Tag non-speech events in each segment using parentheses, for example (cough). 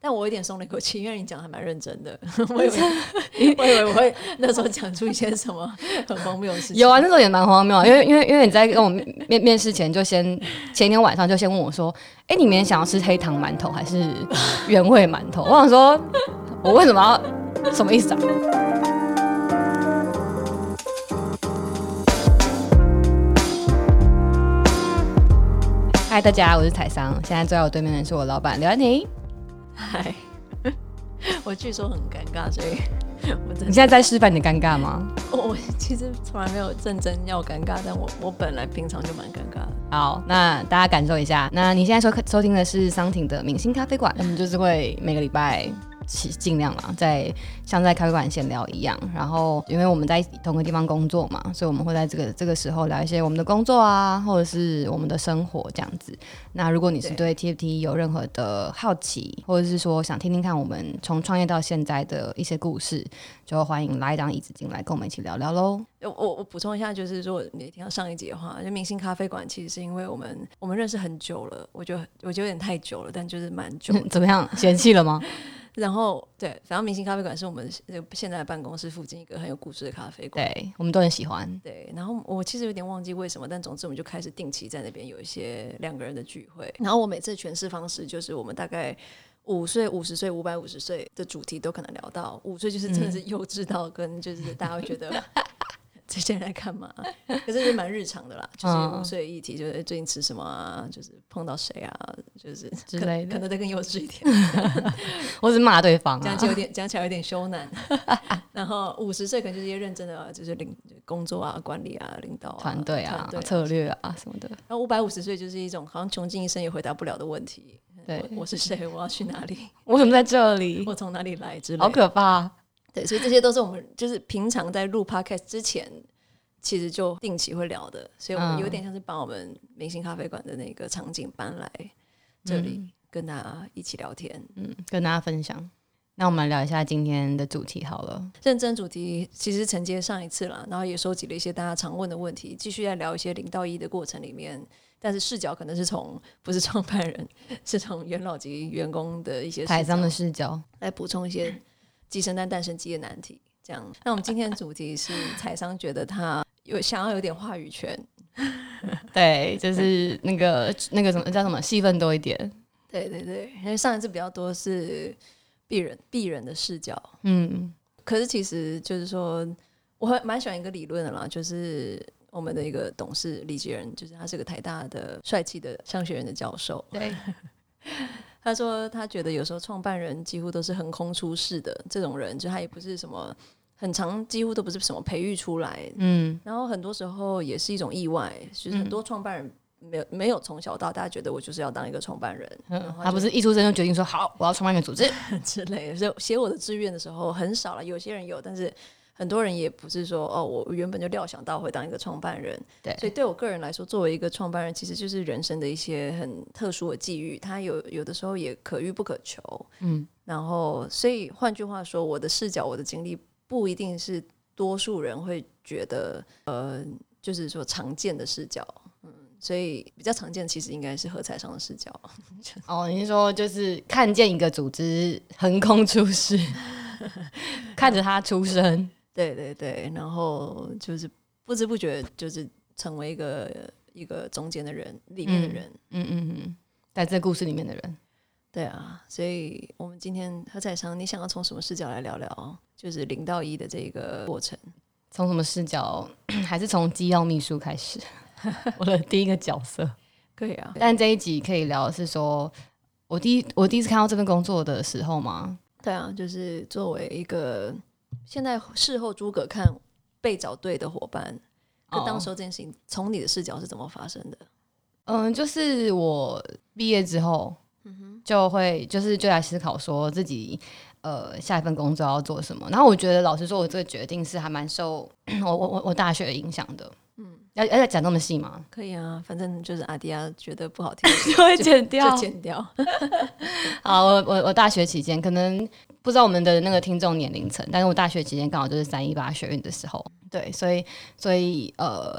但我有点松了一口气，因为你讲还蛮认真的。(laughs) 我以为，(laughs) 我以为我会那时候讲出一些什么很荒谬的事情。有啊，那时候也蛮荒谬，因为因为因为你在跟我面面试前就先前一天晚上就先问我说：“哎、欸，你明天想要吃黑糖馒头还是原味馒头？”我想说，我为什么要什么意思啊？嗨，大家，我是彩桑，现在坐在我对面的是我老板刘安婷。嗨，(laughs) 我据说很尴尬，所以 (laughs) 我你现在在示范你的尴尬吗？我其实从来没有认真要尴尬，但我我本来平常就蛮尴尬的。好，那大家感受一下。那你现在收收听的是桑婷的明星咖啡馆，我们就是会每个礼拜。尽量啦，在像在咖啡馆闲聊一样。然后，因为我们在同个地方工作嘛，所以我们会在这个这个时候聊一些我们的工作啊，或者是我们的生活这样子。那如果你是对 TFT 有任何的好奇，或者是说想听听看我们从创业到现在的一些故事，就欢迎拉一张椅子进来跟我们一起聊聊喽。我我我补充一下，就是说你听到上一集的话，就明星咖啡馆其实是因为我们我们认识很久了，我觉得我觉得有点太久了，但就是蛮久。(laughs) 怎么样？嫌弃了吗？(laughs) 然后对，反正明星咖啡馆是我们现在办公室附近一个很有故事的咖啡馆，对，我们都很喜欢。对，然后我其实有点忘记为什么，但总之我们就开始定期在那边有一些两个人的聚会。然后我每次诠释方式就是，我们大概五岁、五十岁、五百五十岁的主题都可能聊到。五岁就是真的是幼稚到跟就是大家会觉得。这些人来干嘛？(laughs) 可是也蛮日常的啦，(laughs) 就是五岁议题，就是最近吃什么啊，就是碰到谁啊，就是之类的，可能再更幼稚一点，(laughs) 我只骂对方，讲起来有点讲起来有点羞赧。然后五十岁可能就是一些认真的，就是领工作啊、管理啊、领导啊、团队啊、策略啊什么的。然后五百五十岁就是一种好像穷尽一生也回答不了的问题。对，我是谁？我要去哪里？我怎么在这里？我从哪里来？之类，好可怕。对，所以这些都是我们就是平常在录 podcast 之前，其实就定期会聊的。所以我们有点像是把我们明星咖啡馆的那个场景搬来这里，嗯、跟大家一起聊天，嗯，跟大家分享。那我们来聊一下今天的主题好了。认真主题其实承接上一次了，然后也收集了一些大家常问的问题，继续在聊一些零到一的过程里面，但是视角可能是从不是创办人，(laughs) 是从元老级员工的一些台上的视角来补充一些。鸡生蛋，蛋生鸡的难题，这样。那我们今天的主题是 (laughs) 采桑觉得他有想要有点话语权，(laughs) 对，就是那个那个什么叫什么戏份多一点，对对对，因为上一次比较多是鄙人鄙人的视角，嗯，可是其实就是说，我还蛮喜欢一个理论的啦，就是我们的一个董事李杰仁，就是他是个台大的帅气的商学院的教授，对。(laughs) 他说：“他觉得有时候创办人几乎都是横空出世的这种人，就他也不是什么很长，几乎都不是什么培育出来。嗯，然后很多时候也是一种意外，就是很多创办人没有没有从小到大觉得我就是要当一个创办人，嗯，他不是一出生就决定说好我要创办一个组织 (laughs) 之类的。所以写我的志愿的时候很少了，有些人有，但是。”很多人也不是说哦，我原本就料想到会当一个创办人，对，所以对我个人来说，作为一个创办人，其实就是人生的一些很特殊的际遇，它有有的时候也可遇不可求，嗯，然后所以换句话说，我的视角、我的经历不一定是多数人会觉得呃，就是说常见的视角，嗯，所以比较常见的其实应该是何采桑的视角。(laughs) 哦，你是说就是看见一个组织横空出世，(laughs) 看着他出生。对对对，然后就是不知不觉就是成为一个一个中间的人里面的人，嗯嗯嗯，在这故事里面的人，对啊，所以我们今天何采桑，你想要从什么视角来聊聊？就是零到一的这个过程，从什么视角？(clears throat) 还是从机要秘书开始？(laughs) 我的 (laughs) 第一个角色可以啊，但这一集可以聊的是说我第一我第一次看到这份工作的时候吗？对啊，就是作为一个。现在事后诸葛看被找对的伙伴，可当时候这件事情从你的视角是怎么发生的？嗯，就是我毕业之后，嗯哼，就会就是就来思考说自己呃下一份工作要做什么。然后我觉得老实说，我这个决定是还蛮受 (clears throat) 我我我我大学的影响的。嗯，要要讲那么细吗？可以啊，反正就是阿迪亚觉得不好听 (laughs) 就会剪掉，就剪掉。(laughs) 好，我我我大学期间可能。不知道我们的那个听众年龄层，但是我大学期间刚好就是三一八学运的时候，对，所以所以呃，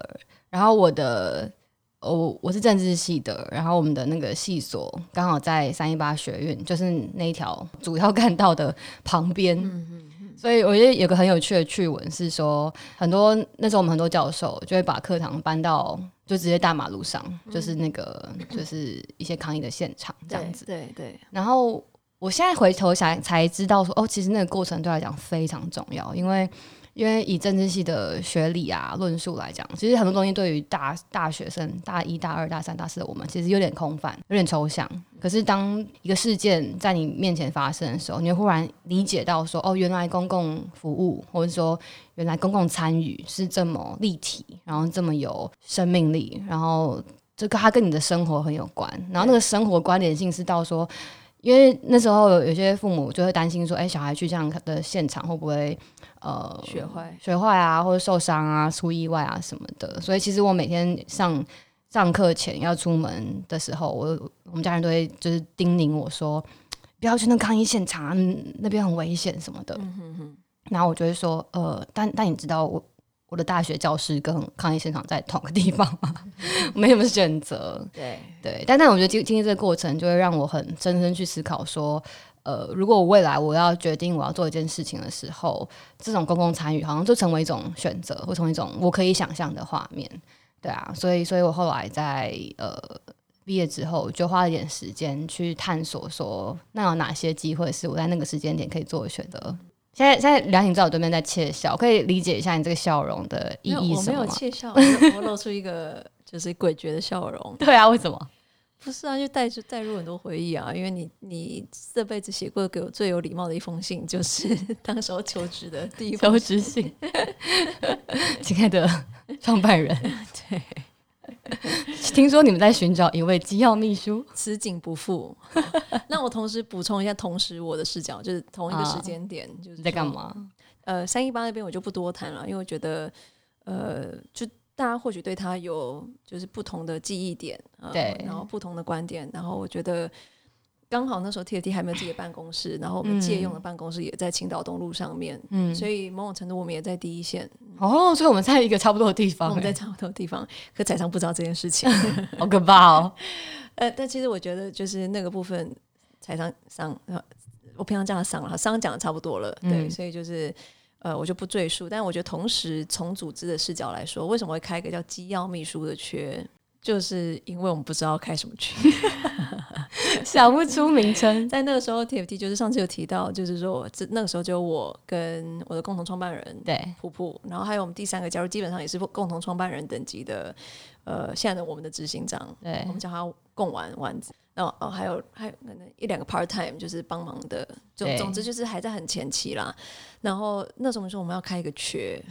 然后我的我我是政治系的，然后我们的那个系所刚好在三一八学院，就是那一条主要干道的旁边。所以我觉得有个很有趣的趣闻是说，很多那时候我们很多教授就会把课堂搬到就直接大马路上，嗯、就是那个就是一些抗议的现场这样子。对对，对。然后我现在回头想才知道说，哦，其实那个过程对我来讲非常重要，因为。因为以政治系的学理啊论述来讲，其实很多东西对于大大学生大一大二大三大四的我们，其实有点空泛，有点抽象。可是当一个事件在你面前发生的时候，你会忽然理解到说，哦，原来公共服务或者说原来公共参与是这么立体，然后这么有生命力，然后这个它跟你的生活很有关。然后那个生活关联性是到说，因为那时候有些父母就会担心说，哎，小孩去这样的现场会不会？呃，学坏、学坏啊，或者受伤啊，出意外啊什么的。所以其实我每天上上课前要出门的时候，我我们家人都会就是叮咛我说，不要去那抗议现场啊，那边很危险什么的。嗯、哼哼，然后我就会说，呃，但但你知道我我的大学教室跟抗议现场在同个地方吗？(laughs) 没什么选择。对对，但但我觉得经经历这个过程，就会让我很深深去思考说。呃，如果我未来我要决定我要做一件事情的时候，这种公共参与好像就成为一种选择，或成为一种我可以想象的画面，对啊，所以，所以我后来在呃毕业之后，就花了一点时间去探索，说那有哪些机会是我在那个时间点可以做的选择。现在，现在梁颖在我对面在窃笑，可以理解一下你这个笑容的意义是什么吗？我没有窃笑，我露出一个 (laughs) 就是诡谲的笑容。对啊，为什么？不是啊，就带出带入很多回忆啊。因为你你这辈子写过给我最有礼貌的一封信，就是 (laughs) 当时候求职的第一封求职信。(laughs) 亲爱的创办人，对，(laughs) 听说你们在寻找一位机要秘书，此景不复。那我同时补充一下，同时我的视角就是同一个时间点，就是在干嘛？呃，三一八那边我就不多谈了，因为我觉得呃就。大家或许对他有就是不同的记忆点，对，然后不同的观点，然后我觉得刚好那时候 TFT 还没有自己的办公室，然后我们借用的办公室也在青岛东路上面，嗯，所以某种程度我们也在第一线。哦，所以我们在一个差不多的地方，我们在差不多的地方，可彩商不知道这件事情，(laughs) 好可怕哦。(laughs) 呃，但其实我觉得就是那个部分彩商商，我平常这样商了，商讲的差不多了，对，嗯、所以就是。呃，我就不赘述，但我觉得同时从组织的视角来说，为什么会开一个叫机要秘书的缺？就是因为我们不知道开什么群，(laughs) 想不出名称。(laughs) 在那个时候，TFT 就是上次有提到，就是说这那个时候就我跟我的共同创办人对普普，然后还有我们第三个加入，基本上也是共同创办人等级的。呃，现在的我们的执行长，对，我们叫他共玩丸子。然后哦，还有还有可能一两个 part time 就是帮忙的，总总之就是还在很前期啦。然后那时候我们说我们要开一个缺，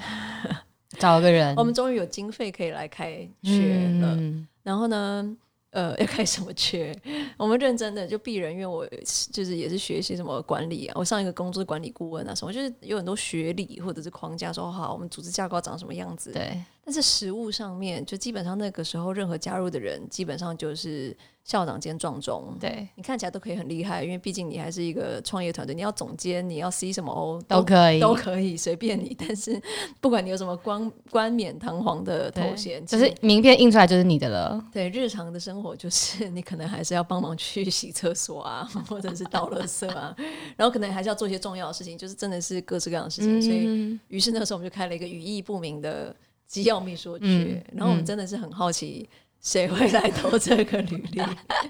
找个人，我们终于有经费可以来开缺了。嗯、然后呢？呃，(laughs) 要开什么缺？我们认真的就鄙人，因为我就是也是学习什么管理啊，我上一个工作管理顾问啊什么，就是有很多学理或者是框架，说好我们组织架构长什么样子。对。但是实物上面，就基本上那个时候任何加入的人，基本上就是。校长兼撞钟，对，你看起来都可以很厉害，因为毕竟你还是一个创业团队，你要总监，你要 C 什么 O 都，都可以，都可以随便你。但是不管你有什么冠冠冕堂皇的头衔，就是名片印出来就是你的了。对，日常的生活就是你可能还是要帮忙去洗厕所啊，(laughs) 或者是倒垃圾啊，然后可能还是要做一些重要的事情，就是真的是各式各样的事情。嗯、所以，于是那时候我们就开了一个语义不明的机要秘书缺，嗯、然后我们真的是很好奇。谁会来投这个履历？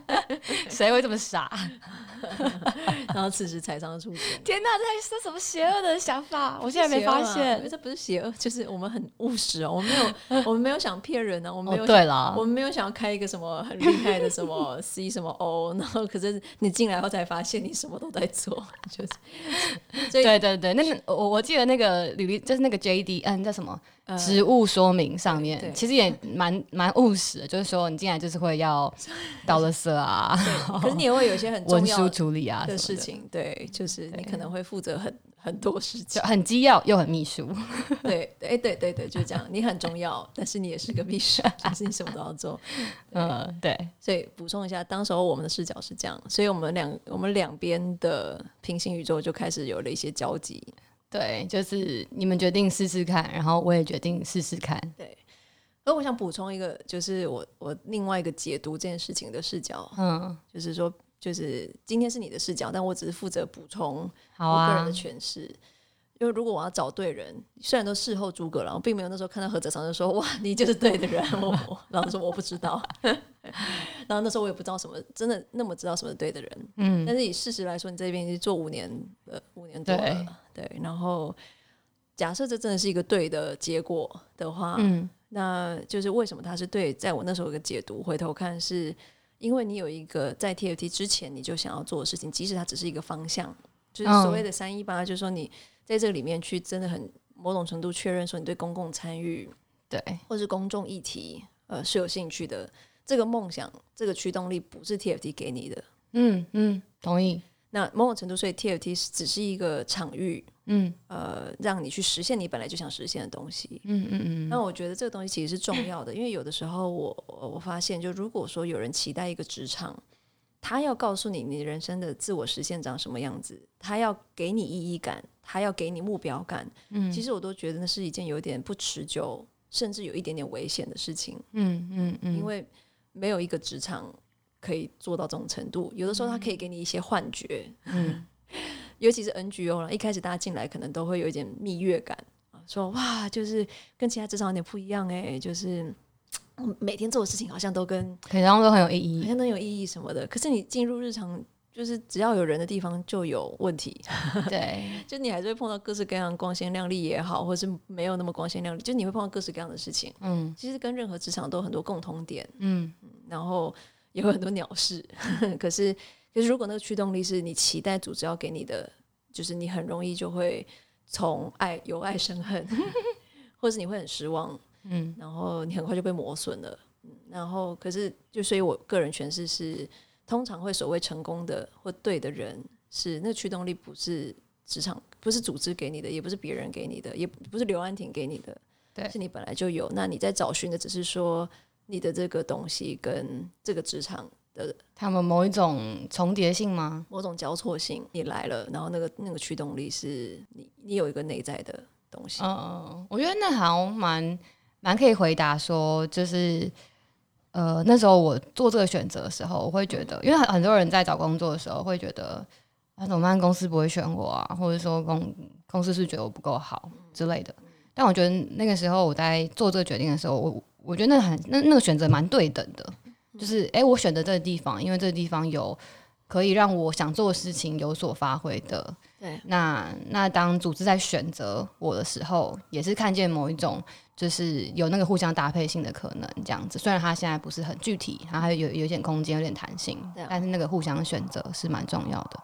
(laughs) 谁会这么傻？(laughs) 然后此时财商出现。天哪，这是什么邪恶的想法？我现在没发现。这不是邪恶，就是我们很务实哦。我们没有，我们没有想骗人呢、啊。我们没有、哦，对了，我们没有想要开一个什么很厉害的什么 (laughs) C 什么 O，然后可是你进来后才发现你什么都在做，就是。对对对，那个我我记得那个履历就是那个 JD，嗯，叫什么？职务说明上面其实也蛮蛮务实的，就是说你进来就是会要 (laughs) 倒了色啊，可是你也会有一些很重要文书处理啊的事情，对，就是你可能会负责很很多事情，很机要又很秘书，(laughs) 对，哎，对对对，就这样，你很重要，(laughs) 但是你也是个秘书，就是你什么都要做，嗯，对，所以补充一下，当时候我们的视角是这样，所以我们两我们两边的平行宇宙就开始有了一些交集。对，就是你们决定试试看，然后我也决定试试看。对，而我想补充一个，就是我我另外一个解读这件事情的视角，嗯，就是说，就是今天是你的视角，但我只是负责补充我个人的诠释。因为如果我要找对人，虽然都事后诸葛亮，并没有那时候看到何哲长就说哇，你就是对的人，我然后说我不知道，(laughs) 然后那时候我也不知道什么，真的那么知道什么对的人，嗯，但是以事实来说，你这边已经做五年呃五年多了，对，然后假设这真的是一个对的结果的话，嗯，那就是为什么它是对？在我那时候有个解读，回头看是因为你有一个在 TFT 之前你就想要做的事情，即使它只是一个方向，就是所谓的三一八，就是说你。在这里面去，真的很某种程度确认说你对公共参与，对，或是公众议题，呃，是有兴趣的。这个梦想，这个驱动力不是 TFT 给你的。嗯嗯，同意。那某种程度，所以 TFT 只是一个场域，嗯，呃，让你去实现你本来就想实现的东西。嗯嗯嗯。那我觉得这个东西其实是重要的，因为有的时候我我发现，就如果说有人期待一个职场。他要告诉你，你人生的自我实现长什么样子，他要给你意义感，他要给你目标感。嗯，其实我都觉得那是一件有点不持久，甚至有一点点危险的事情。嗯嗯嗯，因为没有一个职场可以做到这种程度。有的时候，他可以给你一些幻觉。嗯，(laughs) 尤其是 NGO 了，一开始大家进来可能都会有一点蜜月感啊，说哇，就是跟其他职场有点不一样哎、欸，就是。(tsk) 每天做的事情好像都跟，好像都很有意义，好像都有意义什么的。可是你进入日常，就是只要有人的地方就有问题。(laughs) 对，就你还是会碰到各式各样光鲜亮丽也好，或是没有那么光鲜亮丽，就你会碰到各式各样的事情。嗯，其实跟任何职场都有很多共同点。嗯，然后也有很多鸟事。(laughs) 可是，可是如果那个驱动力是你期待组织要给你的，就是你很容易就会从爱由爱生恨，(laughs) 或是你会很失望。嗯，然后你很快就被磨损了，嗯，然后可是就所以我个人诠释是，通常会所谓成功的或对的人，是那驱动力不是职场，不是组织给你的，也不是别人给你的，也不是刘安婷给你的，对，是你本来就有。那你在找寻的只是说你的这个东西跟这个职场的他们某一种重叠性吗？某种交错性，你来了，然后那个那个驱动力是你你有一个内在的东西。嗯嗯，我觉得那好像蛮。蛮可以回答说，就是呃，那时候我做这个选择的时候，我会觉得，因为很很多人在找工作的时候会觉得，啊，怎么办？公司不会选我啊，或者说公公司是觉得我不够好之类的。但我觉得那个时候我在做这个决定的时候，我我觉得那很那那个选择蛮对等的，就是哎、欸，我选择这个地方，因为这个地方有可以让我想做的事情有所发挥的。对，那那当组织在选择我的时候，也是看见某一种。就是有那个互相搭配性的可能，这样子。虽然它现在不是很具体，它还有有一点空间，有点弹性，啊、但是那个互相选择是蛮重要的。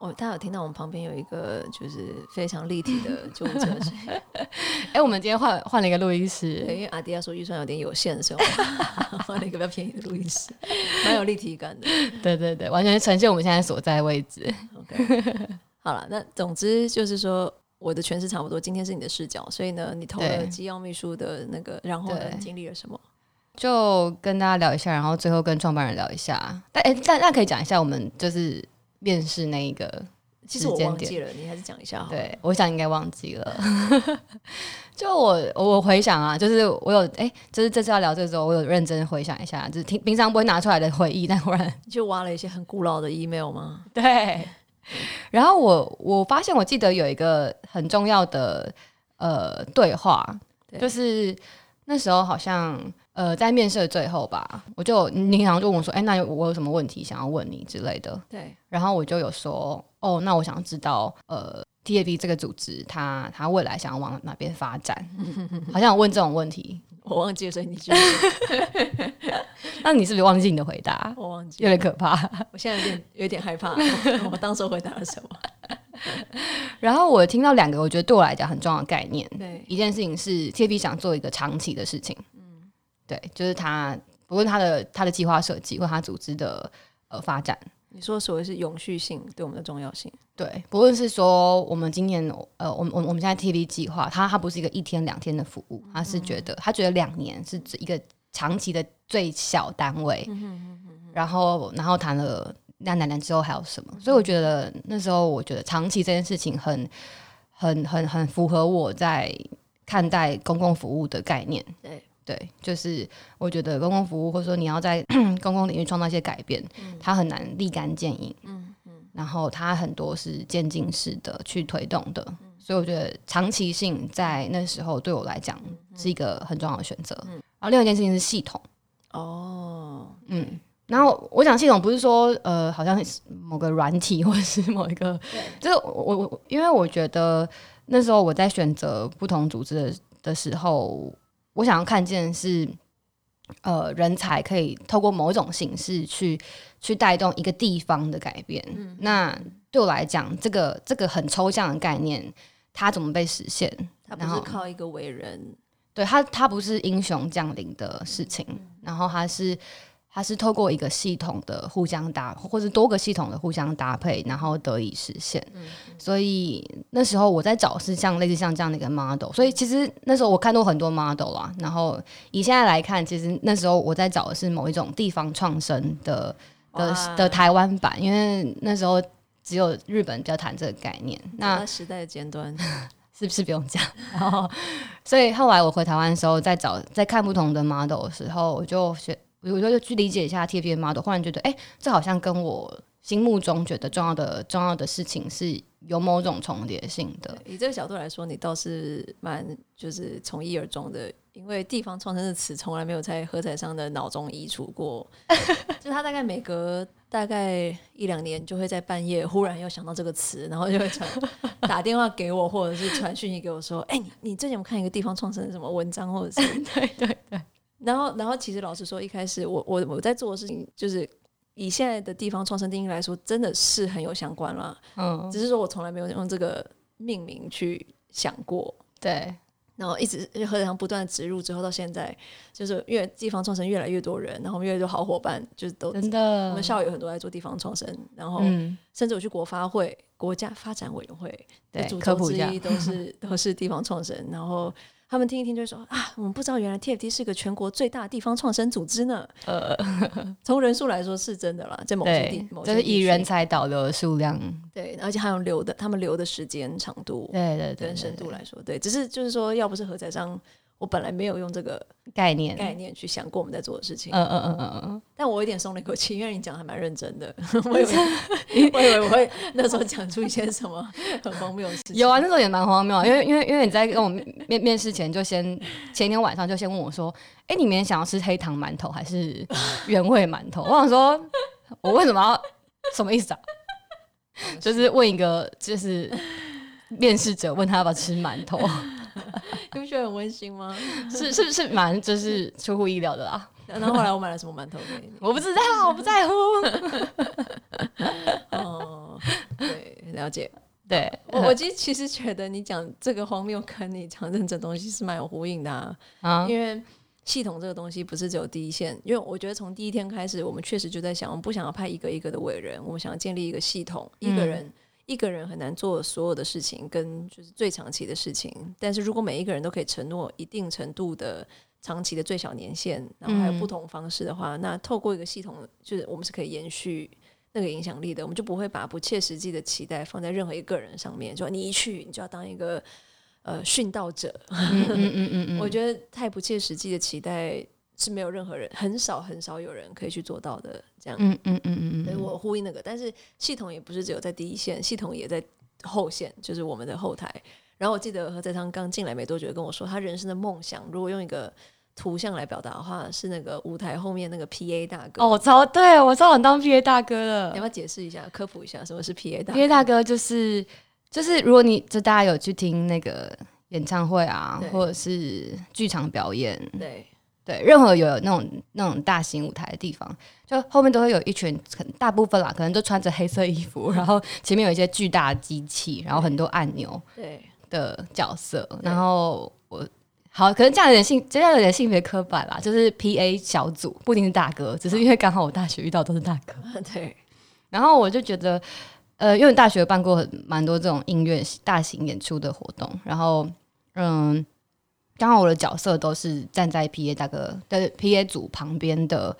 哟，我大家有听到我们旁边有一个就是非常立体的救护车声。哎、欸，我们今天换换了一个录音室，因为阿迪亚说预算有点有限，所以 (laughs) 换了一个比较便宜的录音室，蛮有立体感的。(laughs) 对对对，完全呈现我们现在所在的位置。OK，(laughs) 好了，那总之就是说。我的诠释差不多，今天是你的视角，所以呢，你投了机要秘书的那个，然后呢，经历了什么？就跟大家聊一下，然后最后跟创办人聊一下。但哎，但那可以讲一下，我们就是面试那一个。其实我忘记了，你还是讲一下好。对，我想应该忘记了。(laughs) 就我我回想啊，就是我有哎，就是这次要聊这个时候，我有认真回想一下，就是平平常不会拿出来的回忆，但忽然就挖了一些很古老的 email 吗？(laughs) 对。然后我我发现，我记得有一个很重要的呃对话，对就是那时候好像呃在面试的最后吧，我就你好像就问我说，哎，那我有什么问题想要问你之类的。对，然后我就有说，哦，那我想知道呃，TAB 这个组织，它它未来想要往哪边发展？(laughs) 好像有问这种问题。我忘记了，所以你继续。(laughs) 那你是不是忘记你的回答？我忘记，有点可怕。我现在有点有点害怕。(laughs) 我当时回答了什么？然后我听到两个，我觉得对我来讲很重要的概念。对，一件事情是 TAB 想做一个长期的事情。嗯，对，就是他不论他的他的计划设计或他组织的呃发展。你说所谓是永续性对我们的重要性，对，不论是说我们今年呃，我们我们我们现在 TFT 计划，它它不是一个一天两天的服务，他是觉得他觉得两年是指一个长期的最小单位，嗯、哼哼哼然后然后谈了那两年之后还有什么，所以我觉得那时候我觉得长期这件事情很很很很符合我在看待公共服务的概念。对对，就是我觉得公共服务，或者说你要在 (clears throat) 公共领域创造一些改变，嗯、它很难立竿见影。嗯嗯，然后它很多是渐进式的去推动的，嗯、所以我觉得长期性在那时候对我来讲是一个很重要的选择。嗯，然后另外一件事情是系统。哦，嗯。然后我讲系统不是说呃，好像某个软体或者是某一个，就是我我因为我觉得那时候我在选择不同组织的的时候，我想要看见是呃人才可以透过某种形式去去带动一个地方的改变。嗯、那对我来讲，这个这个很抽象的概念，它怎么被实现？它不是靠一个伟人，对他，他不是英雄降临的事情，嗯、然后他是。它是透过一个系统的互相搭，或是多个系统的互相搭配，然后得以实现。嗯嗯、所以那时候我在找是像类似像这样的一个 model。所以其实那时候我看到很多 model 啦，然后以现在来看，其实那时候我在找的是某一种地方创生的的的台湾版，因为那时候只有日本比较谈这个概念。那时代的尖端 (laughs) 是不是不用讲？然后，所以后来我回台湾的时候，在找在看不同的 model 的时候，我就选。我就去理解一下 TFT model，忽然觉得，哎、欸，这好像跟我心目中觉得重要的重要的事情是有某种重叠性的。以这个角度来说，你倒是蛮就是从一而终的，因为地方创生的词从来没有在何彩上的脑中移除过。(laughs) 就他大概每隔大概一两年，就会在半夜忽然又想到这个词，然后就会传打电话给我，或者是传讯息给我说，哎、欸，你你最近有看一个地方创生的什么文章，或者是对 (laughs) 对对。然后，然后其实老实说，一开始我我我在做的事情，就是以现在的地方创生定义来说，真的是很有相关了。嗯，只是说我从来没有用这个命名去想过。对，然后一直何采桑不断植入之后，到现在就是因为地方创生越来越多人，然后越来越多好伙伴，就是都真的，我们校友很多在做地方创生，然后甚至我去国发会、国家发展委员会的主轴之一都是都是地方创生，然后。他们听一听就会说啊，我们不知道原来 TFT 是个全国最大的地方创生组织呢。呃，(laughs) 从人数来说是真的啦，在某些地，某些就是以人才导流的数量，对，而且还有留的，他们留的时间长度，对对对，跟深度来说，对，只是就是说，要不是何采桑。我本来没有用这个概念概念去想过我们在做的事情，嗯嗯嗯嗯嗯，但我有点松了一口气，因为你讲还蛮认真的，(laughs) 我以为 (laughs) (laughs) 我以为我会那时候讲出一些什么很荒谬的事情。有啊，那时候也蛮荒谬，因为因为因为你在跟我面面试前就先前一天晚上就先问我说，哎、欸，你明天想要吃黑糖馒头还是原味馒头？我想说，我为什么要什么意思啊？就是问一个就是面试者问他要不要吃馒头。(laughs) 你不觉得很温馨吗？(laughs) 是是是蛮就是出乎意料的啦。(laughs) 然后后来我买了什么馒头给你？我不知道，我不在乎。哦，对，了解。对，我我其实其实觉得你讲这个荒谬，跟你讲认真东西是蛮有呼应的啊。啊，因为系统这个东西不是只有第一线，因为我觉得从第一天开始，我们确实就在想，我们不想要派一个一个的伟人，我们想要建立一个系统，一个人。嗯一个人很难做所有的事情，跟就是最长期的事情。但是如果每一个人都可以承诺一定程度的长期的最小年限，然后还有不同方式的话，嗯、那透过一个系统，就是我们是可以延续那个影响力的。我们就不会把不切实际的期待放在任何一个人上面，就你一去你就要当一个呃殉道者。嗯嗯嗯嗯嗯，(laughs) 我觉得太不切实际的期待。是没有任何人，很少很少有人可以去做到的，这样。嗯嗯嗯嗯嗯。我呼应那个，但是系统也不是只有在第一线，系统也在后线，就是我们的后台。然后我记得何在昌刚进来没多久，跟我说他人生的梦想，如果用一个图像来表达的话，是那个舞台后面那个 PA 大哥。哦，我超对我超想当 PA 大哥了。你要不要解释一下，科普一下什么是 PA 大哥？PA 大哥就是就是，如果你就大家有去听那个演唱会啊，或者是剧场表演，对。对，任何有那种那种大型舞台的地方，就后面都会有一群很大部分啦，可能都穿着黑色衣服，然后前面有一些巨大的机器，然后很多按钮，对的角色。然后我好，可能这样有点性，这样有点性别刻板啦，就是 PA 小组不一定是大哥，只是因为刚好我大学遇到都是大哥。对，然后我就觉得，呃，因为大学办过很蛮多这种音乐大型演出的活动，然后嗯。刚好我的角色都是站在 PA 大哥的 PA 组旁边的，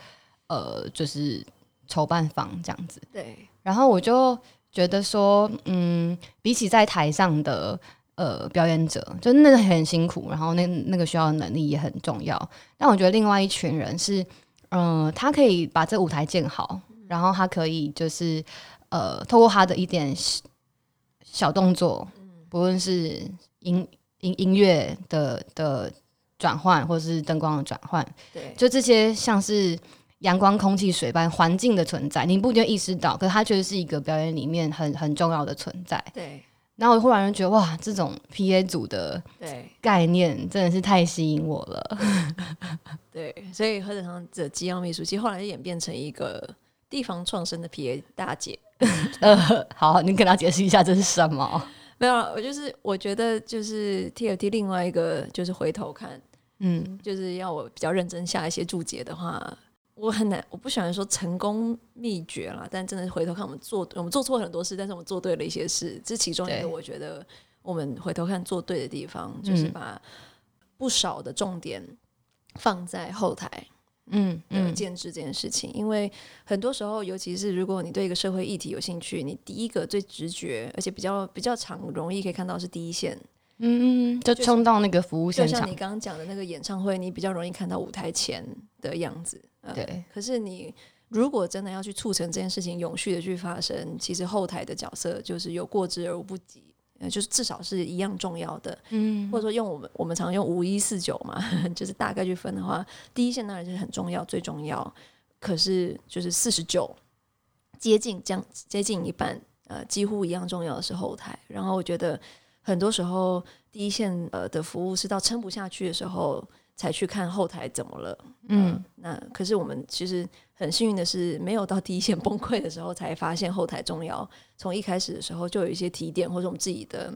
呃，就是筹办方这样子。对。然后我就觉得说，嗯，比起在台上的呃表演者，就那个很辛苦，然后那那个需要的能力也很重要。但我觉得另外一群人是，嗯、呃，他可以把这舞台建好，然后他可以就是呃，透过他的一点小动作，不论是音音音乐的的转换，或是灯光的转换，对，就这些像是。阳光、空气、水般环境的存在，你不一定意识到，可是它确实是一个表演里面很很重要的存在。对。然后我忽然就觉得，哇，这种 PA 组的概念真的是太吸引我了。(laughs) 对，所以合唱团的机要秘书，其实后来就演变成一个地方创生的 PA 大姐。(laughs) 呃，好，你跟他解释一下这是什么？没有，我就是我觉得就是 TFT 另外一个就是回头看，嗯，就是要我比较认真下一些注解的话。我很难，我不喜欢说成功秘诀啦，但真的回头看，我们做我们做错很多事，但是我们做对了一些事，这其中一个我觉得我们回头看做对的地方，就是把不少的重点放在后台，嗯嗯，建制这件事情，因为很多时候，尤其是如果你对一个社会议题有兴趣，你第一个最直觉，而且比较比较常容易可以看到是第一线，嗯嗯，就冲到那个服务现场，就像你刚刚讲的那个演唱会，你比较容易看到舞台前的样子。对、嗯，可是你如果真的要去促成这件事情永续的去发生，其实后台的角色就是有过之而无不及，呃，就是至少是一样重要的。嗯，或者说用我们我们常用五一四九嘛，(laughs) 就是大概去分的话，第一线当然就是很重要，最重要。可是就是四十九，接近将接近一半，呃，几乎一样重要的是后台。然后我觉得很多时候第一线呃的服务是到撑不下去的时候。才去看后台怎么了，嗯，呃、那可是我们其实很幸运的是，没有到第一线崩溃的时候才发现后台重要。从一开始的时候就有一些提点，或者我们自己的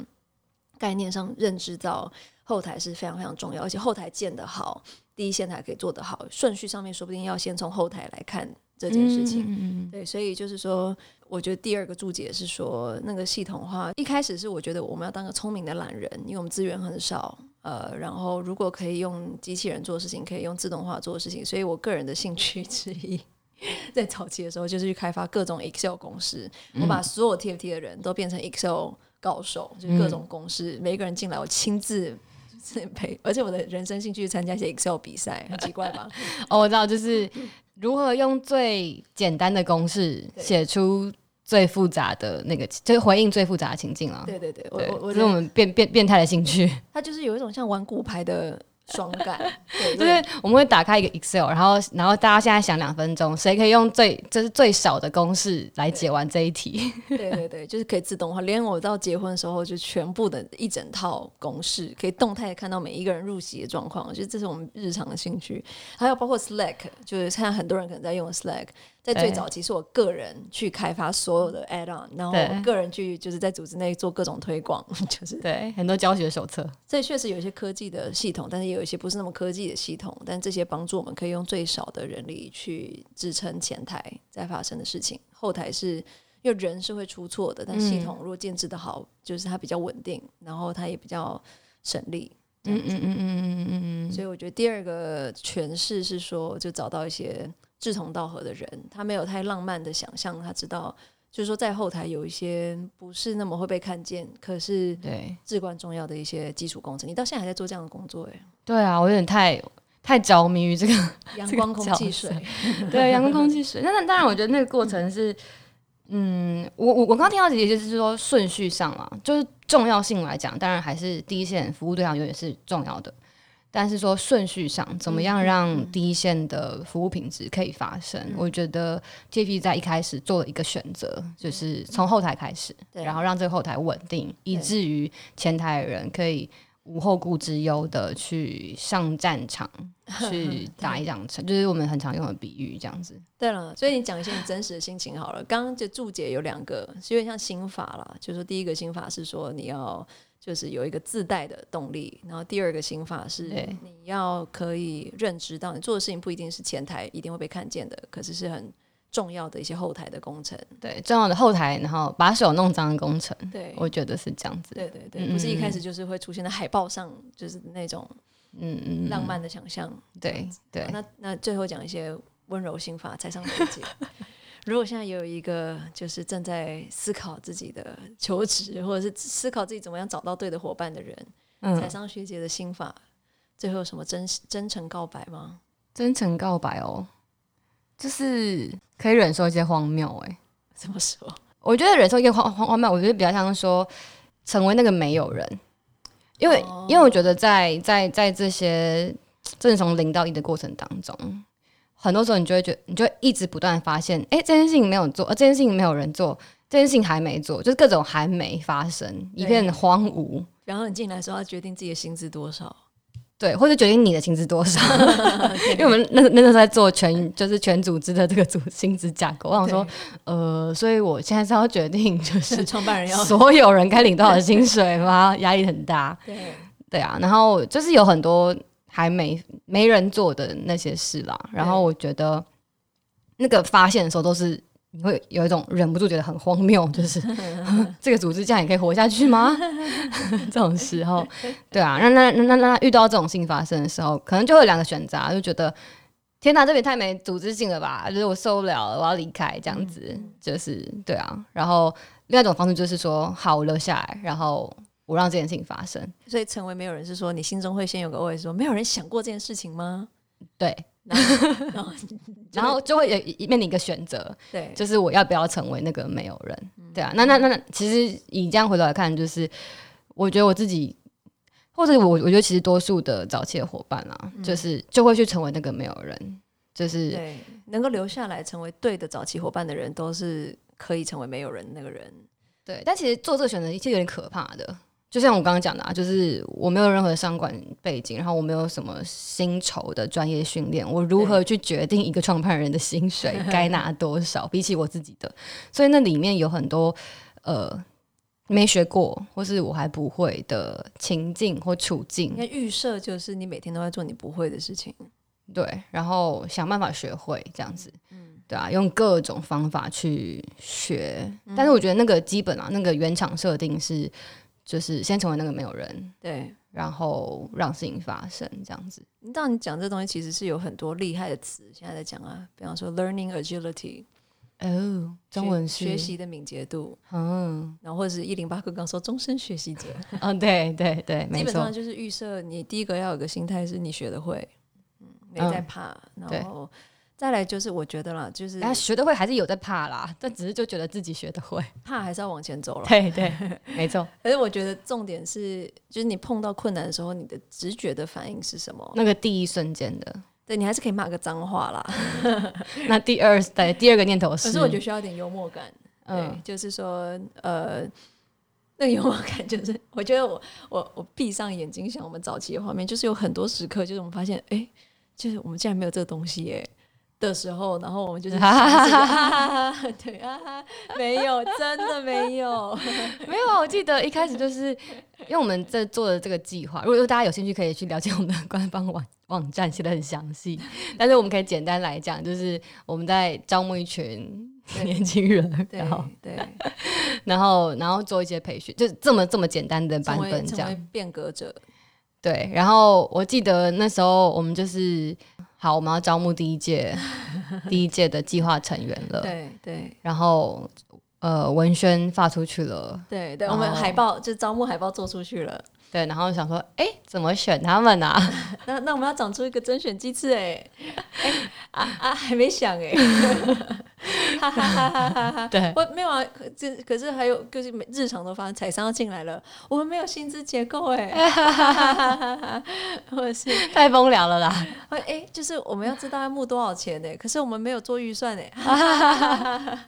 概念上认知到后台是非常非常重要，而且后台建得好，第一线才可以做得好。顺序上面说不定要先从后台来看这件事情，嗯、对，所以就是说，我觉得第二个注解是说，那个系统化一开始是我觉得我们要当个聪明的懒人，因为我们资源很少。呃，然后如果可以用机器人做事情，可以用自动化做事情，所以我个人的兴趣之一，在早期的时候就是去开发各种 Excel 公式，嗯、我把所有 TFT 的人都变成 Excel 高手，就是各种公式，嗯、每一个人进来我亲自陪，而且我的人生兴趣参加一些 Excel 比赛，很奇怪吧？(laughs) 哦，我知道，就是如何用最简单的公式写出。最复杂的那个，就是回应最复杂的情境了。对对对，对我我，这是我们变变变态的兴趣。它就是有一种像玩骨牌的。爽感，(laughs) 对，就是我们会打开一个 Excel，然后然后大家现在想两分钟，谁可以用最这是最少的公式来解完这一题？(laughs) 对对对，就是可以自动化。连我到结婚的时候，就全部的一整套公式，可以动态看到每一个人入席的状况。我觉得这是我们日常的兴趣。还有包括 Slack，就是现在很多人可能在用 Slack，在最早期是我个人去开发所有的 add on，然后我个人去就是在组织内做各种推广，(laughs) 就是对很多教学手册。这确实有一些科技的系统，但是也有。一些不是那么科技的系统，但这些帮助我们可以用最少的人力去支撑前台在发生的事情。后台是因为人是会出错的，但系统如果建制的好，嗯、就是它比较稳定，然后它也比较省力。嗯嗯嗯嗯嗯嗯嗯。所以我觉得第二个诠释是说，就找到一些志同道合的人，他没有太浪漫的想象，他知道。就是说，在后台有一些不是那么会被看见，可是对至关重要的一些基础工程。你到现在还在做这样的工作？哎，对啊，我有点太太着迷于这个阳光、空气、水。对，阳光、空气、水。那那当然，我觉得那个过程是，嗯，我我我刚听到姐姐就是说顺序上嘛，就是重要性来讲，当然还是第一线服务对象永远是重要的。但是说顺序上，怎么样让第一线的服务品质可以发生？嗯、我觉得 TFT 在一开始做了一个选择，就是从后台开始，嗯、然后让这个后台稳定，以至于前台的人可以无后顾之忧的去上战场，(laughs) 去打一场仗，就是我们很常用的比喻这样子。对了，所以你讲一些你真实的心情好了。刚刚就注解有两个，是有点像心法啦，就是说第一个心法是说你要。就是有一个自带的动力，然后第二个心法是你要可以认知到你做的事情不一定是前台一定会被看见的，可是是很重要的一些后台的工程。对，重要的后台，然后把手弄脏的工程。对，我觉得是这样子。对对对，不是一开始就是会出现在海报上，就是那种嗯嗯浪漫的想象。对对，那那最后讲一些温柔心法，才上台阶。(laughs) 如果现在有一个就是正在思考自己的求职，或者是思考自己怎么样找到对的伙伴的人，嗯，采桑学姐的心法，最后有什么真真诚告白吗？真诚告白哦，就是可以忍受一些荒谬。哎，怎么说？我觉得忍受一些荒荒荒谬，我觉得比较像说成为那个没有人，因为、哦、因为我觉得在在在这些正从零到一的过程当中，很多时候你就会觉得，你就一直不断发现，哎，这件事情没有做，呃，这件事情没有人做，这件事情还没做，就是各种还没发生，一片荒芜。然后你进来的时候要决定自己的薪资多少。对，或者决定你的薪资多少，(laughs) (laughs) 因为我们那那个时候在做全就是全组织的这个组薪资架构，我想说，呃，所以我现在是要决定就是 (laughs) 创办人要所有人该领多少薪水吗？压力很大。对对啊，然后就是有很多还没没人做的那些事啦，然后我觉得那个发现的时候都是。你会有一种忍不住觉得很荒谬，就是 (laughs) 这个组织这样也可以活下去吗？(laughs) 这种时候，(laughs) 对啊，那那那那遇到这种事情发生的时候，可能就会有两个选择，就觉得天哪，这边太没组织性了吧，就是我受不了了，我要离开，这样子，就是对啊。然后另外一种方式就是说，好，我留下来，然后我让这件事情发生。所以成为没有人是说，你心中会先有个 OS 说，没有人想过这件事情吗？对。然后，然后，(laughs) 然后就会有面临一个选择，对，就是我要不要成为那个没有人？嗯、对啊，那那那那，其实以这样回头来看，就是我觉得我自己，或者我我觉得其实多数的早期的伙伴啊，嗯、就是就会去成为那个没有人，就是对，能够留下来成为对的早期伙伴的人，都是可以成为没有人那个人。对，但其实做这个选择其实有点可怕的。就像我刚刚讲的啊，就是我没有任何的商管背景，然后我没有什么薪酬的专业训练，我如何去决定一个创办人的薪水 (laughs) 该拿多少？比起我自己的，所以那里面有很多呃没学过或是我还不会的情境或处境。那预设就是你每天都在做你不会的事情，对，然后想办法学会这样子，嗯，对啊，用各种方法去学，但是我觉得那个基本啊，那个原厂设定是。就是先成为那个没有人，对，然后让事情发生这样子。你知道，你讲这东西其实是有很多厉害的词，现在在讲啊，比方说 learning agility，哦，中文是学习的敏捷度，嗯，然后或者是一零八课刚说终身学习者，嗯，对对对，(laughs) 基本上就是预设你第一个要有个心态是你学得会，嗯，没在怕，嗯、然后。再来就是我觉得啦，就是他学得会还是有在怕啦，但只是就觉得自己学得会，怕还是要往前走了。对对，(laughs) 没错。可是我觉得重点是，就是你碰到困难的时候，你的直觉的反应是什么？那个第一瞬间的，对你还是可以骂个脏话啦。(laughs) 那第二，对第二个念头是，可是我觉得需要一点幽默感。嗯，就是说，呃，那个幽默感就是，我觉得我我我闭上眼睛想我们早期的画面，就是有很多时刻，就是我们发现，哎、欸，就是我们竟然没有这个东西、欸，耶。的时候，然后我们就是 (laughs) 哈哈哈哈对啊，没有，真的没有，(laughs) 没有啊！我记得一开始就是因为我们在做的这个计划，如果大家有兴趣，可以去了解我们的官方网网站，写的很详细。(laughs) 但是我们可以简单来讲，就是我们在招募一群年轻人，然后对，然后然后做一些培训，就这么这么简单的版本，这样变革者。对，然后我记得那时候我们就是。好，我们要招募第一届 (laughs) 第一届的计划成员了。对对，然后呃，文宣发出去了。对对，我们海报就招募海报做出去了。对，然后想说，哎，怎么选他们啊？(laughs) 那那我们要长出一个甄选机制哎，(laughs) 哎啊啊，还没想哎！(laughs) 对，我没有啊，可这可是还有就是日常都发生，采桑要进来了，我们没有薪资结构哎，哈哈哈哈哈！或者是 (laughs) 太风凉了啦，哎，就是我们要知道要募多少钱呢？可是我们没有做预算哎，哈哈哈哈哈！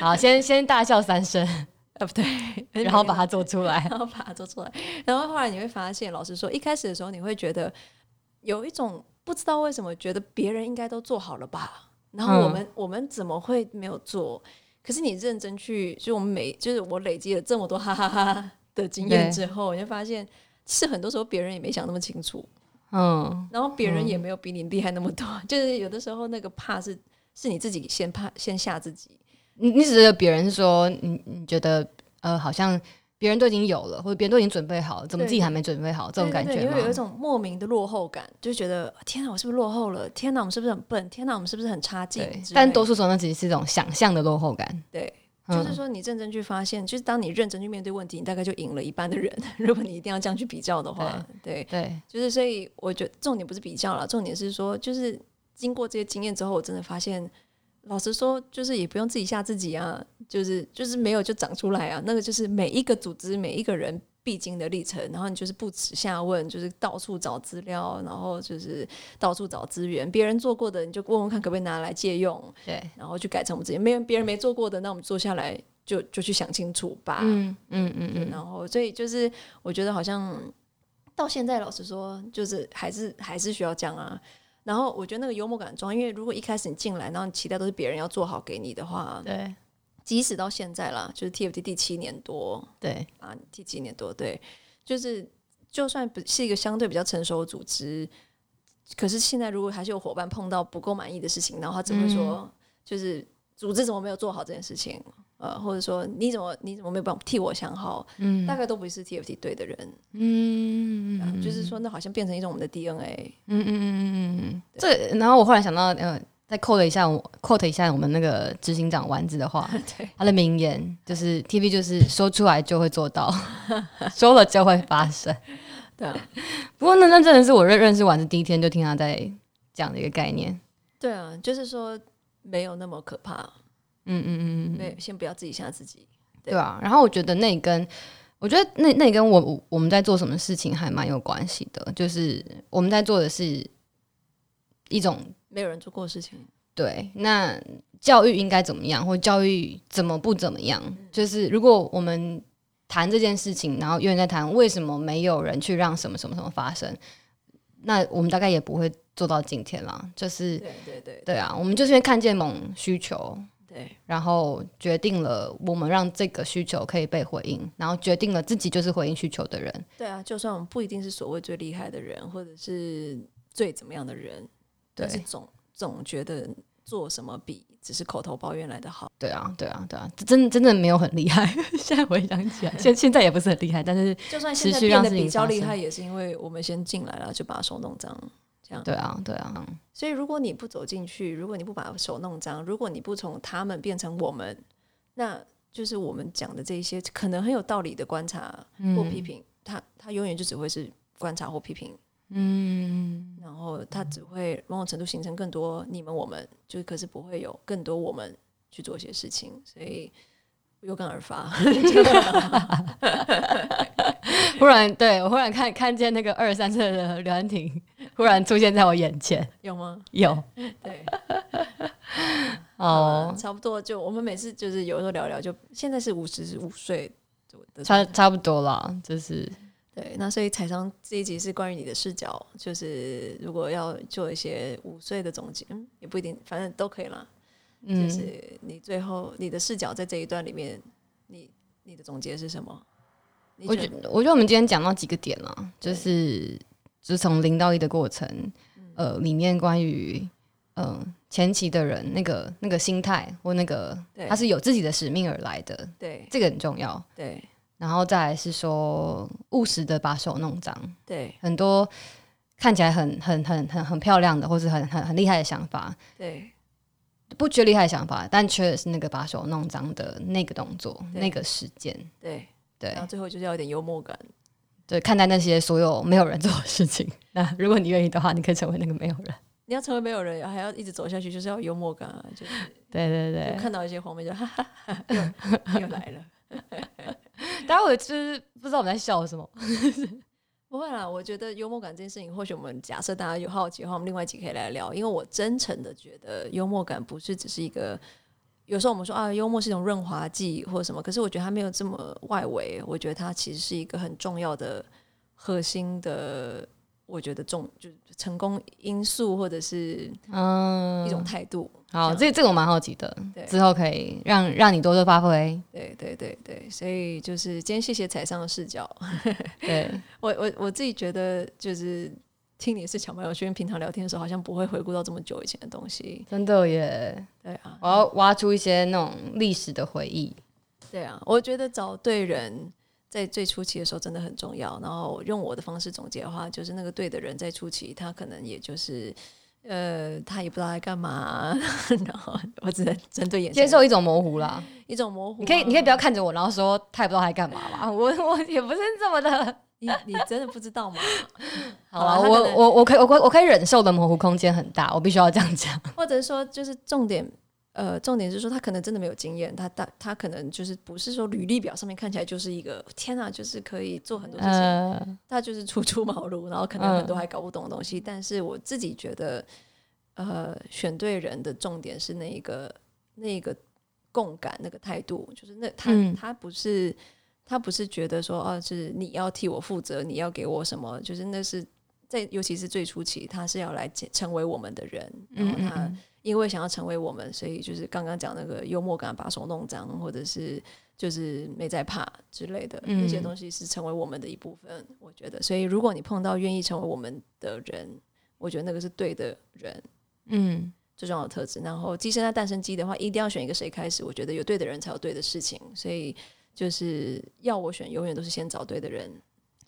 好，先先大笑三声。呃，(laughs) 不对，然后把它做出来，然后把它做出来，然后后来你会发现，老实说，一开始的时候你会觉得有一种不知道为什么觉得别人应该都做好了吧，然后我们、嗯、我们怎么会没有做？可是你认真去，就我们每就是我累积了这么多哈哈哈哈的经验之后，你就发现，是很多时候别人也没想那么清楚，嗯，然后别人也没有比你厉害那么多，嗯、(laughs) 就是有的时候那个怕是是你自己先怕先吓自己。你你指的别人是说你你觉得呃好像别人都已经有了，或者别人都已经准备好了，怎么自己还没准备好？这种感觉，因为有一种莫名的落后感，就觉得天哪，我是不是落后了？天哪，我们是不是很笨？天哪，我们是不是很差劲？但多数时候那其实是一种想象的落后感。对，就是说你认真去发现，就是当你认真去面对问题，你大概就赢了一半的人。(laughs) 如果你一定要这样去比较的话，对对，就是所以我觉得重点不是比较了，重点是说，就是经过这些经验之后，我真的发现。老实说，就是也不用自己吓自己啊，就是就是没有就长出来啊，那个就是每一个组织每一个人必经的历程，然后你就是不耻下问，就是到处找资料，然后就是到处找资源，别人做过的你就问问看可不可以拿来借用，对，然后去改成我们自己，没人别人没做过的，那我们做下来就就去想清楚吧，嗯嗯嗯嗯，然后所以就是我觉得好像到现在老实说，就是还是还是需要讲啊。然后我觉得那个幽默感重要，因为如果一开始你进来，然后你期待都是别人要做好给你的话，对，即使到现在啦，就是 TFT 第七年多，对。啊，第七年多，对，就是就算不是一个相对比较成熟的组织，可是现在如果还是有伙伴碰到不够满意的事情，然后他只会说，嗯、就是组织怎么没有做好这件事情。呃，或者说你怎么你怎么没有办法替我想好？嗯，大概都不是 TFT 队的人。嗯，嗯，就是说那好像变成一种我们的 DNA。嗯嗯嗯嗯嗯。这然后我后来想到，呃，再 quote 一下我 quote 一下我们那个执行长丸子的话，(laughs) 对，他的名言就是 TV 就是说出来就会做到，(laughs) 说了就会发生。对啊。不过那那真的是我认认识丸子第一天就听他在讲的一个概念。对啊，就是说没有那么可怕。嗯嗯嗯嗯，对，先不要自己吓自己，对，对啊。然后我觉得那跟我觉得那那跟我我们在做什么事情还蛮有关系的，就是我们在做的是一种没有人做过的事情。对，那教育应该怎么样，或教育怎么不怎么样？嗯、就是如果我们谈这件事情，然后有人在谈为什么没有人去让什么什么什么发生，那我们大概也不会做到今天了。就是对对对，对啊，我们就是因为看见某需求。对，然后决定了我们让这个需求可以被回应，然后决定了自己就是回应需求的人。对啊，就算我们不一定是所谓最厉害的人，或者是最怎么样的人，对，但是总总觉得做什么比只是口头抱怨来的好。对啊，对啊，对啊，真真的没有很厉害。(laughs) 现在回想起来，(laughs) 现现在也不是很厉害，但是就算现在变得比较厉害，也是因为我们先进来了，就把手弄脏。这样对啊，对啊。所以如果你不走进去，如果你不把手弄脏，如果你不从他们变成我们，那就是我们讲的这一些可能很有道理的观察或批评，嗯、他他永远就只会是观察或批评。嗯，然后他只会某种程度形成更多你们我们，就可是不会有更多我们去做一些事情。所以有感而发。(laughs) 忽然，对我忽然看看见那个二三岁的刘安婷忽然出现在我眼前，有吗？有，对，(laughs) 哦，差不多就我们每次就是有时候聊聊，就现在是五十五岁，差差不多了，就是对。那所以彩商这一集是关于你的视角，就是如果要做一些五岁的总结，嗯，也不一定，反正都可以啦。嗯，就是你最后你的视角在这一段里面，你你的总结是什么？我觉，我觉得我们今天讲到几个点了，就是就是从零到一的过程，呃，里面关于嗯、呃、前期的人那个那个心态或那个他是有自己的使命而来的，对，这个很重要，对。然后再来是说务实的把手弄脏，对，很多看起来很很很很很漂亮的或是很很很厉害的想法，对，不缺厉害的想法，但缺的是那个把手弄脏的那个动作，那个时间，对。对，然后最后就是要有点幽默感，对，看待那些所有没有人做的事情。那如果你愿意的话，你可以成为那个没有人。你要成为没有人，还要一直走下去，就是要幽默感啊！就是对对对，看到一些荒谬就哈哈哈，又又来了。(laughs) 待会就是不知道我们在笑什么。(laughs) 不会啦，我觉得幽默感这件事情，或许我们假设大家有好奇的话，我们另外一集可以来聊。因为我真诚的觉得，幽默感不是只是一个。有时候我们说啊，幽默是一种润滑剂或者什么，可是我觉得它没有这么外围。我觉得它其实是一个很重要的核心的，我觉得重就是成功因素，或者是嗯一种态度。好，这这个我蛮好奇的，之后可以让让你多多发挥。对对对对，所以就是今天谢谢彩商的视角。(laughs) 对我我我自己觉得就是。听你是小朋友，因为平常聊天的时候好像不会回顾到这么久以前的东西。真的耶，对啊，我要挖出一些那种历史的回忆。对啊，我觉得找对人，在最初期的时候真的很重要。然后用我的方式总结的话，就是那个对的人在初期，他可能也就是。呃，他也不知道在干嘛，(laughs) 然后我只能针对眼接受一种模糊啦，一种模糊。你可以，你可以不要看着我，然后说他也不知道他在干嘛吧。我我也不是这么的，(laughs) 你你真的不知道吗？(laughs) 好了，我我我可以我可我可以忍受的模糊空间很大，我必须要这样讲。或者说，就是重点。呃，重点是说他可能真的没有经验，他他他可能就是不是说履历表上面看起来就是一个天啊，就是可以做很多事情，呃、他就是初出茅庐，然后可能很多还搞不懂的东西。呃、但是我自己觉得，呃，选对人的重点是那一个那个共感那个态度，就是那他、嗯、他不是他不是觉得说哦、啊，是你要替我负责，你要给我什么，就是那是在尤其是最初期，他是要来成为我们的人，然后他。嗯嗯因为想要成为我们，所以就是刚刚讲那个幽默感把手弄脏，或者是就是没在怕之类的、嗯、那些东西是成为我们的一部分。我觉得，所以如果你碰到愿意成为我们的人，我觉得那个是对的人。嗯，最重要的特质。然后鸡生蛋，蛋生鸡的话，一定要选一个谁开始。我觉得有对的人才有对的事情。所以就是要我选，永远都是先找对的人，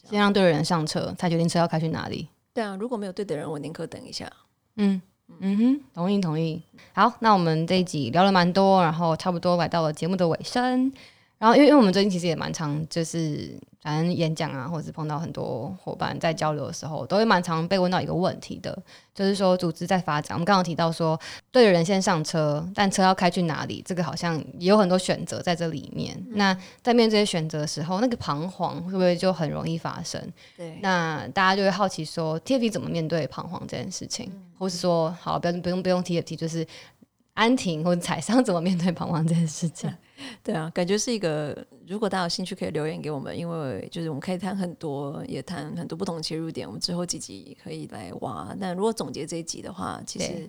先让对的人上车，才决定车要开去哪里。对啊，如果没有对的人，我宁可等一下。嗯。嗯哼，同意同意。好，那我们这一集聊了蛮多，然后差不多来到了节目的尾声。然后，因为因为我们最近其实也蛮常，就是反正演讲啊，或者是碰到很多伙伴在交流的时候，都会蛮常被问到一个问题的，就是说组织在发展。我们刚刚提到说，对的人先上车，但车要开去哪里，这个好像也有很多选择在这里面。嗯、那在面对这些选择的时候，那个彷徨会不会就很容易发生？对。那大家就会好奇说，TFT 怎么面对彷徨这件事情，嗯、或是说，好，不用不用不用 TFT，就是。安婷或者采桑怎么面对彷徨这件事情？对啊，感觉是一个。如果大家有兴趣，可以留言给我们，因为就是我们可以谈很多，也谈很多不同的切入点。我们之后几集可以来挖。但如果总结这一集的话，其实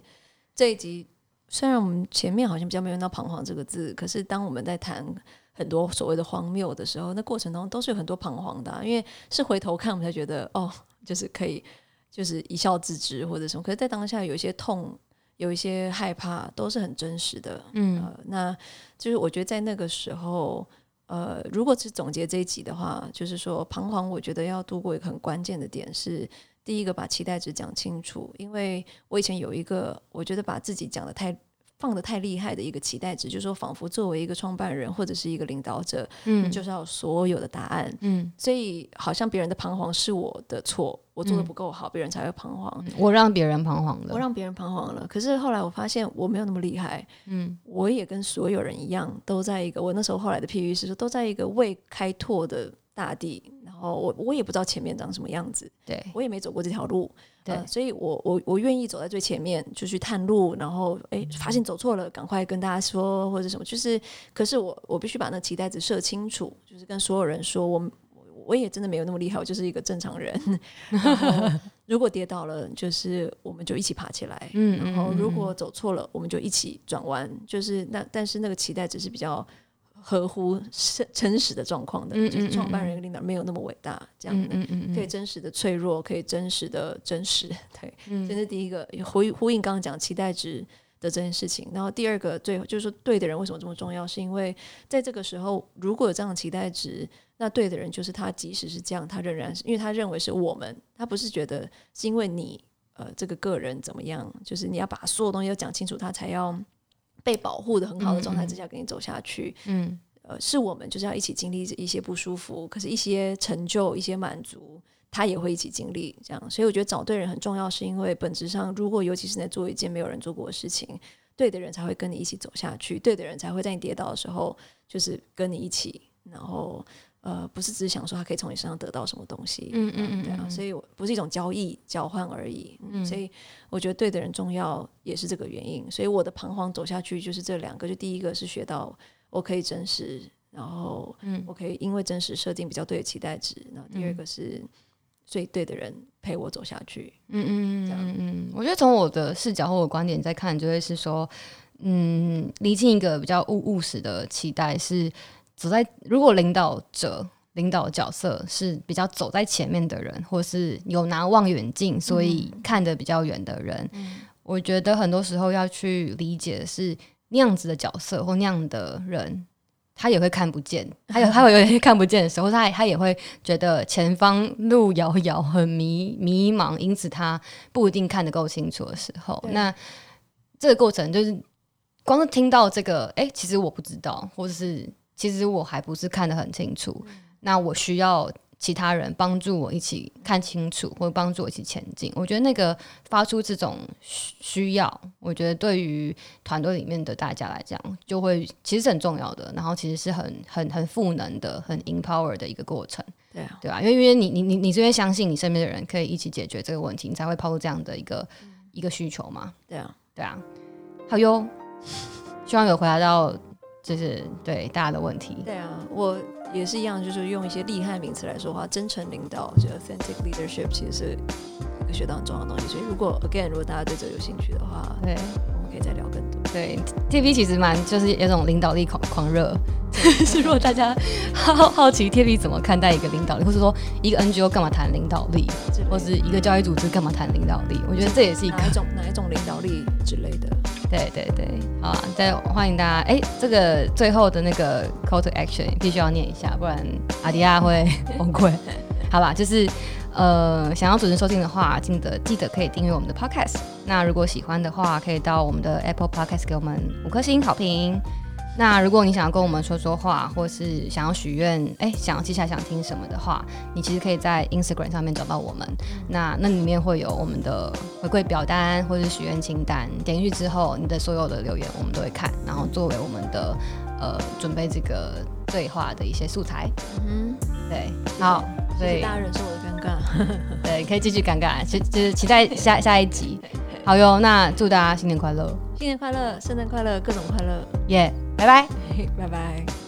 这一集虽然我们前面好像比较没有用到彷徨这个字，可是当我们在谈很多所谓的荒谬的时候，那过程当中都是有很多彷徨的啊。因为是回头看，我们才觉得哦，就是可以，就是一笑置之或者什么。可是，在当下有一些痛。有一些害怕都是很真实的，嗯、呃，那就是我觉得在那个时候，呃，如果是总结这一集的话，就是说彷徨，我觉得要度过一个很关键的点是，第一个把期待值讲清楚，因为我以前有一个，我觉得把自己讲的太。放的太厉害的一个期待值，就是说，仿佛作为一个创办人或者是一个领导者，嗯，就是要所有的答案，嗯，所以好像别人的彷徨是我的错，我做的不够好，别、嗯、人才会彷徨，我让别人彷徨了，我让别人彷徨了。可是后来我发现我没有那么厉害，嗯，我也跟所有人一样，都在一个我那时候后来的譬喻是说，都在一个未开拓的大地，然后我我也不知道前面长什么样子，对，我也没走过这条路。对、呃，所以我我我愿意走在最前面，就去探路，然后哎，发现走错了，赶快跟大家说或者什么。就是，可是我我必须把那期待值设清楚，就是跟所有人说，我我也真的没有那么厉害，我就是一个正常人。(laughs) 如果跌倒了，就是我们就一起爬起来。嗯，然后如果走错了，我们就一起转弯。就是那，但是那个期待值是比较。合乎真真实的状况的，嗯嗯嗯就是创办人跟领导没有那么伟大，这样的、可以真实的脆弱，可以真实的真实，(laughs) 对，嗯、这是第一个呼呼应刚刚讲期待值的这件事情。然后第二个，最后就是说对的人为什么这么重要？是因为在这个时候，如果有这样的期待值，那对的人就是他，即使是这样，他仍然是因为他认为是我们，他不是觉得是因为你呃这个个人怎么样，就是你要把所有东西都讲清楚，他才要。被保护的很好的状态之下，跟你走下去，嗯，呃，是我们就是要一起经历一些不舒服，可是一些成就、一些满足，他也会一起经历，这样。所以我觉得找对人很重要，是因为本质上，如果尤其是在做一件没有人做过的事情，对的人才会跟你一起走下去，对的人才会在你跌倒的时候，就是跟你一起，然后。呃，不是只是想说他可以从你身上得到什么东西，嗯嗯嗯，对啊，所以我不是一种交易交换而已，嗯，所以我觉得对的人重要也是这个原因，所以我的彷徨走下去就是这两个，就第一个是学到我可以真实，然后嗯，我可以因为真实设定比较对的期待值，然后第二个是最对的人陪我走下去，嗯嗯嗯嗯，我觉得从我的视角或我观点在看，就会是说，嗯，厘清一个比较务务实的期待是。走在如果领导者领导角色是比较走在前面的人，或是有拿望远镜，所以看得比较远的人，嗯、我觉得很多时候要去理解的是那样子的角色或那样的人，他也会看不见，还有 (laughs) 他会有点看不见的时候，他他也会觉得前方路遥遥，很迷迷茫，因此他不一定看得够清楚的时候，那这个过程就是光是听到这个，哎、欸，其实我不知道，或者是其实我还不是看得很清楚，嗯、那我需要。其他人帮助我一起看清楚，或者帮助我一起前进。我觉得那个发出这种需要，我觉得对于团队里面的大家来讲，就会其实是很重要的。然后其实是很很很赋能的、很 empower 的一个过程。对啊，对吧？因为因为你你你你这边相信你身边的人可以一起解决这个问题，你才会抛出这样的一个、嗯、一个需求嘛。对啊，对啊。好哟，希望有回答到就是对大家的问题。对啊，我。也是一样，就是用一些厉害名词来说话，真诚领导，就 authentic leadership，其实是一个学到很重要的东西。所以如果 again，如果大家对这个有兴趣的话，对，我们可以再聊更多。对，TV 其实蛮就是有种领导力狂狂热。(laughs) 是如果大家 (laughs) 好好奇 TV 怎么看待一个领导力，或者说一个 NGO 干嘛谈领导力，或是一个教育组织干嘛谈领导力，我觉得这也是一个哪一种哪一种领导力之类的。对对对，好啊，再欢迎大家。哎，这个最后的那个 call to action 必须要念一下，不然阿迪亚会崩溃。(laughs) 好吧，就是呃，想要准时收听的话，记得记得可以订阅我们的 podcast。那如果喜欢的话，可以到我们的 Apple Podcast 给我们五颗星好评。那如果你想要跟我们说说话，或是想要许愿，哎，想要接下来想听什么的话，你其实可以在 Instagram 上面找到我们。那那里面会有我们的回馈表单或者是许愿清单，点进去之后，你的所有的留言我们都会看，然后作为我们的呃准备这个对话的一些素材。嗯，对，好，所以大家忍受我的尴尬，(laughs) 对，可以继续尴尬，就就是期待下下一集。好哟，那祝大家新年快乐，新年快乐，圣诞快乐，各种快乐，耶。拜拜，(laughs) 拜拜。